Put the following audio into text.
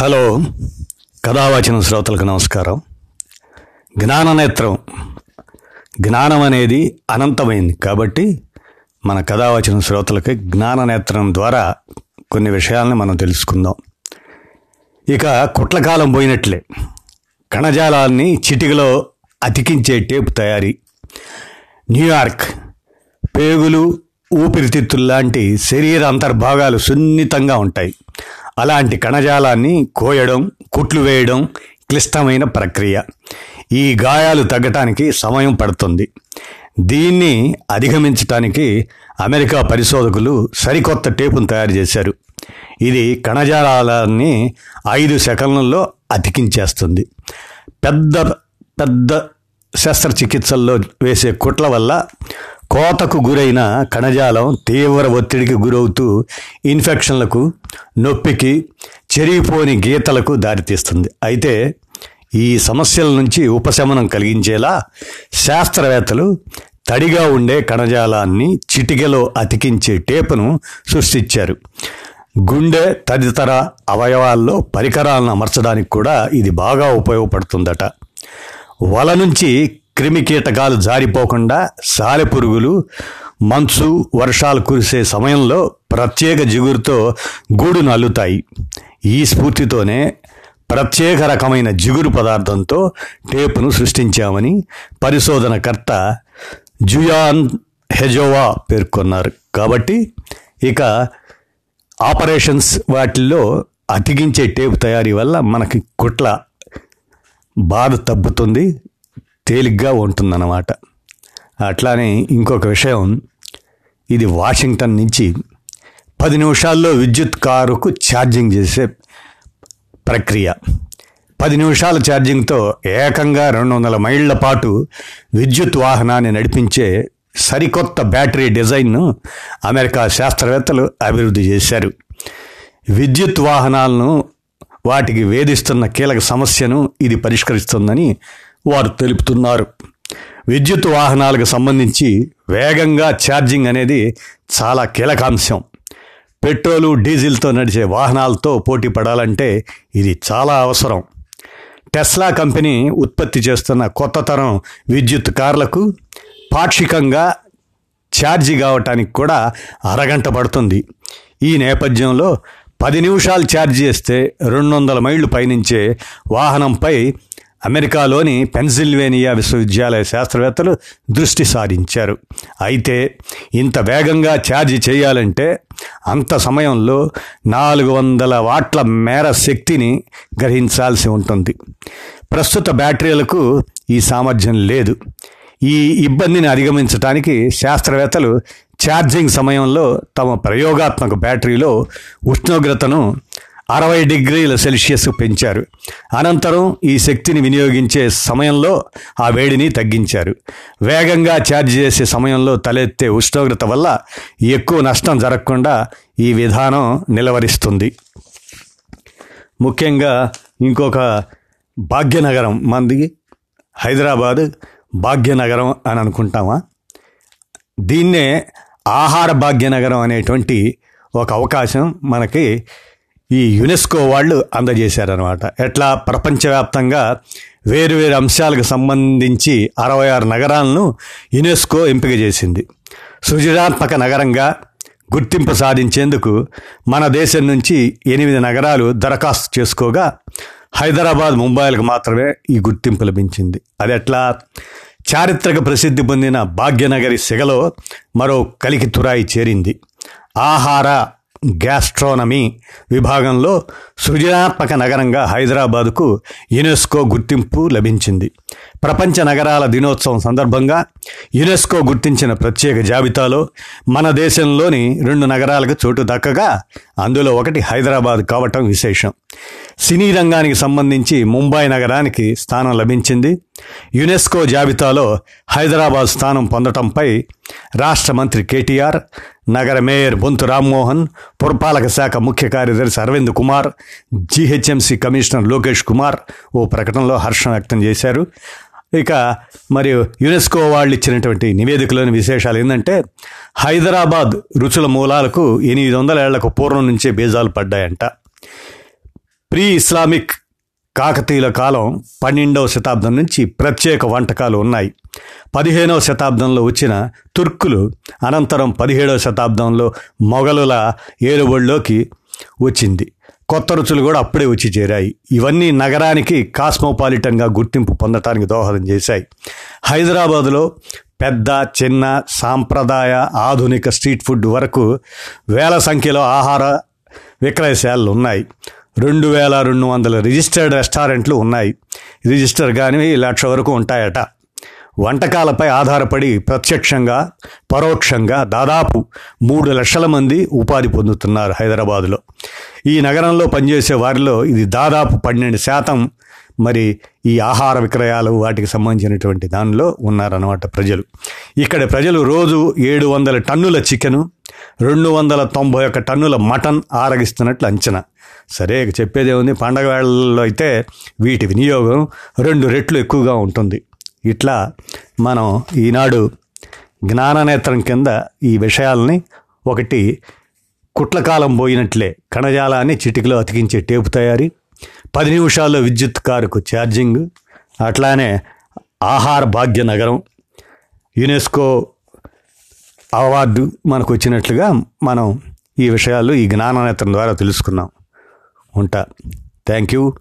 Hello. కథావచన శ్రోతలకు నమస్కారం. జ్ఞాననేత్రం జ్ఞానం అనేది అనంతమైంది కాబట్టి మన కథావచన శ్రోతలకి జ్ఞాననేత్రం ద్వారా కొన్ని విషయాలను మనం తెలుసుకుందాం. ఇక కుట్లకాలం పోయినట్లే. కణజాలాన్ని చిటికలో అతికించే టేపు తయారీ. న్యూయార్క్. పేగులు ఊపిరితిత్తులు లాంటి శరీర అంతర్భాగాలు సున్నితంగా ఉంటాయి. అలాంటి కణజాలాన్ని కోయడం కుట్లు వేయడం క్లిష్టమైన ప్రక్రియ. ఈ గాయాలు తగ్గటానికి సమయం పడుతుంది. దీన్ని అధిగమించటానికి అమెరికా పరిశోధకులు సరికొత్త టేపును తయారు చేశారు. ఇది కణజాలాన్ని ఐదు సెకండ్లలో అతికించేస్తుంది. పెద్ద పెద్ద శస్త్రచికిత్సల్లో వేసే కుట్ల వల్ల కోతకు గురైన కణజాలం తీవ్ర ఒత్తిడికి గురవుతూ ఇన్ఫెక్షన్లకు నొప్పికి చెరిగిపోని గీతలకు దారితీస్తుంది. అయితే ఈ సమస్యల నుంచి ఉపశమనం కలిగించేలా శాస్త్రవేత్తలు తడిగా ఉండే కణజాలాన్ని చిటికెలో అతికించే టేపును సృష్టించారు. గుండె తదితర అవయవాల్లో పరికరాలను అమర్చడానికి కూడా ఇది బాగా ఉపయోగపడుతుందట. వల నుంచి క్రిమికీటకాలు జారిపోకుండా సాలెపురుగులు మంచు వర్షాలు కురిసే సమయంలో ప్రత్యేక జిగురుతో గూడును అల్లుతాయి. ఈ స్ఫూర్తితోనే ప్రత్యేక రకమైన జిగురు పదార్థంతో టేపును సృష్టించామని పరిశోధనకర్త జుయాన్ హెజోవా పేర్కొన్నారు. కాబట్టి ఇక ఆపరేషన్స్ వాటిల్లో అతికించే టేపు తయారీ వల్ల మనకి కుట్ల బాధ తగ్గుతుంది తేలిగ్గా ఉంటుందన్నమాట. అట్లానే ఇంకొక విషయం ఇది వాషింగ్టన్ నుంచి పది నిమిషాల్లో విద్యుత్ కారుకు ఛార్జింగ్ చేసే ప్రక్రియ. పది నిమిషాల ఛార్జింగ్తో ఏకంగా రెండు వందల మైళ్ళ పాటు విద్యుత్ వాహనాన్ని నడిపించే సరికొత్త బ్యాటరీ డిజైన్ను అమెరికా శాస్త్రవేత్తలు అభివృద్ధి చేశారు. విద్యుత్ వాహనాలను వాటికి వేధిస్తున్న కీలక సమస్యను ఇది పరిష్కరిస్తుందని వారు తెలుపుతున్నారు. విద్యుత్ వాహనాలకు సంబంధించి వేగంగా ఛార్జింగ్ అనేది చాలా కీలకాంశం. పెట్రోలు డీజిల్తో నడిచే వాహనాలతో పోటీ పడాలంటే ఇది చాలా అవసరం. టెస్లా కంపెనీ ఉత్పత్తి చేస్తున్న కొత్త తరం విద్యుత్ కార్లకు పాక్షికంగా ఛార్జీ కావటానికి కూడా అరగంట పడుతుంది. ఈ నేపథ్యంలో పది నిమిషాలు ఛార్జ్ చేస్తే రెండు వందల మైళ్ళు పయనించే వాహనంపై అమెరికాలోని పెన్సిల్వేనియా విశ్వవిద్యాలయ శాస్త్రవేత్తలు దృష్టి సారించారు. అయితే ఇంత వేగంగా ఛార్జ్ చేయాలంటే అంత సమయంలో నాలుగు వందల వాట్ల మేర శక్తిని గ్రహించాల్సి ఉంటుంది. ప్రస్తుత బ్యాటరీలకు ఈ సామర్థ్యం లేదు. ఈ ఇబ్బందిని అధిగమించడానికి శాస్త్రవేత్తలు ఛార్జింగ్ సమయంలో తమ ప్రయోగాత్మక బ్యాటరీలో ఉష్ణోగ్రతను అరవై డిగ్రీల సెల్సియస్ పెంచారు. అనంతరం ఈ శక్తిని వినియోగించే సమయంలో ఆ వేడిని తగ్గించారు. వేగంగా ఛార్జ్ చేసే సమయంలో తలెత్తే ఉష్ణోగ్రత వల్ల ఎక్కువ నష్టం జరగకుండా ఈ విధానం నిలవరిస్తుంది. ముఖ్యంగా ఇంకొక భాగ్యనగరం మంది హైదరాబాద్ భాగ్యనగరం అని అనుకుంటామా? దీన్నే ఆహార భాగ్యనగరం అనేటువంటి ఒక అవకాశం మనకి ఈ యునెస్కో వాళ్ళు అందజేశారనమాట ఎట్లా? ప్రపంచవ్యాప్తంగా వేరు వేరు అంశాలకు సంబంధించి అరవై ఆరు నగరాలను యునెస్కో ఎంపిక చేసింది. సృజనాత్మక నగరంగా గుర్తింపు సాధించేందుకు మన దేశం నుంచి ఎనిమిది నగరాలు దరఖాస్తు చేసుకోగా హైదరాబాద్ ముంబైలకు మాత్రమే ఈ గుర్తింపు లభించింది. అది ఎట్లా చారిత్రక ప్రసిద్ధి పొందిన భాగ్యనగరి సెగలో మరో కలికి తురాయి చేరింది. ఆహార గ్యాస్ట్రోనమీ విభాగంలో సృజనాత్మక నగరంగా హైదరాబాదుకు యునెస్కో గుర్తింపు లభించింది. ప్రపంచ నగరాల దినోత్సవం సందర్భంగా యునెస్కో గుర్తించిన ప్రత్యేక జాబితాలో మన దేశంలోని రెండు నగరాలకు చోటు దక్కగా అందులో ఒకటి హైదరాబాద్ కావటం విశేషం. సినీ రంగానికి సంబంధించి ముంబై నగరానికి స్థానం లభించింది. యునెస్కో జాబితాలో హైదరాబాద్ స్థానం పొందటంపై రాష్ట్ర మంత్రి కేటీఆర్ నగర మేయర్ బొంతు రామ్మోహన్ పురపాలక శాఖ ముఖ్య కార్యదర్శి అరవింద్ కుమార్ జీహెచ్ఎంసీ కమిషనర్ లోకేష్ కుమార్ ఓ ప్రకటనలో హర్షం వ్యక్తం చేశారు. ఇక మరియు యునెస్కో వాళ్ళు ఇచ్చినటువంటి నివేదికలోని విశేషాలు ఏంటంటే హైదరాబాద్ రుచుల మూలాలకు ఎనిమిది వందల ఏళ్ళకు పూర్వం నుంచే బీజాలు పడ్డాయంట. ప్రీ ఇస్లామిక్ కాకతీయుల కాలం పన్నెండవ శతాబ్దం నుంచి ప్రత్యేక వంటకాలు ఉన్నాయి. పదిహేనవ శతాబ్దంలో వచ్చిన తుర్కులు అనంతరం పదిహేడవ శతాబ్దంలో మొఘలుల ఏలుబడిలోకి వచ్చింది. కొత్త రుచులు కూడా అప్పుడే వచ్చి చేరాయి. ఇవన్నీ నగరానికి కాస్మోపాలిటన్గా గుర్తింపు పొందటానికి దోహదం చేశాయి. హైదరాబాదులో పెద్ద చిన్న సాంప్రదాయ ఆధునిక స్ట్రీట్ ఫుడ్ వరకు వేల సంఖ్యలో ఆహార విక్రయశాలలు ఉన్నాయి. రెండు వేల రెండు వందల రిజిస్టర్డ్ రెస్టారెంట్లు ఉన్నాయి. రిజిస్టర్ కానీ లక్ష వరకు ఉంటాయట. వంటకాలపై ఆధారపడి ప్రత్యక్షంగా పరోక్షంగా దాదాపు మూడు లక్షల మంది ఉపాధి పొందుతున్నారు హైదరాబాదులో. ఈ నగరంలో పనిచేసే వారిలో ఇది దాదాపు పన్నెండు శాతం మరి ఈ ఆహార విక్రయాలు వాటికి సంబంధించినటువంటి దానిలో ఉన్నారన్నమాట ప్రజలు. ఇక్కడ ప్రజలు రోజు ఏడు వందల టన్నుల చికెను రెండు వందల తొంభై ఒక్క టన్నుల మటన్ ఆరగిస్తున్నట్లు అంచనా. సరే చెప్పేదే ఉంది. పండగ వేళల్లో అయితే వీటి వినియోగం రెండు రెట్లు ఎక్కువగా ఉంటుంది. ఇట్లా మనం ఈనాడు జ్ఞాననేత్రం కింద ఈ విషయాల్ని ఒకటి కుట్లకాలం పోయినట్లే కణజాలాన్ని చిటికలో అతికించే టేపు తయారీ పది నిమిషాల్లో విద్యుత్ కారుకు ఛార్జింగ్ అట్లానే ఆహార భాగ్య నగరం యునెస్కో అవార్డు మనకు వచ్చినట్లుగా మనం ఈ విషయాలు ఈ జ్ఞాననేత్రం ద్వారా తెలుసుకున్నాం. ఉంటా. Thank you.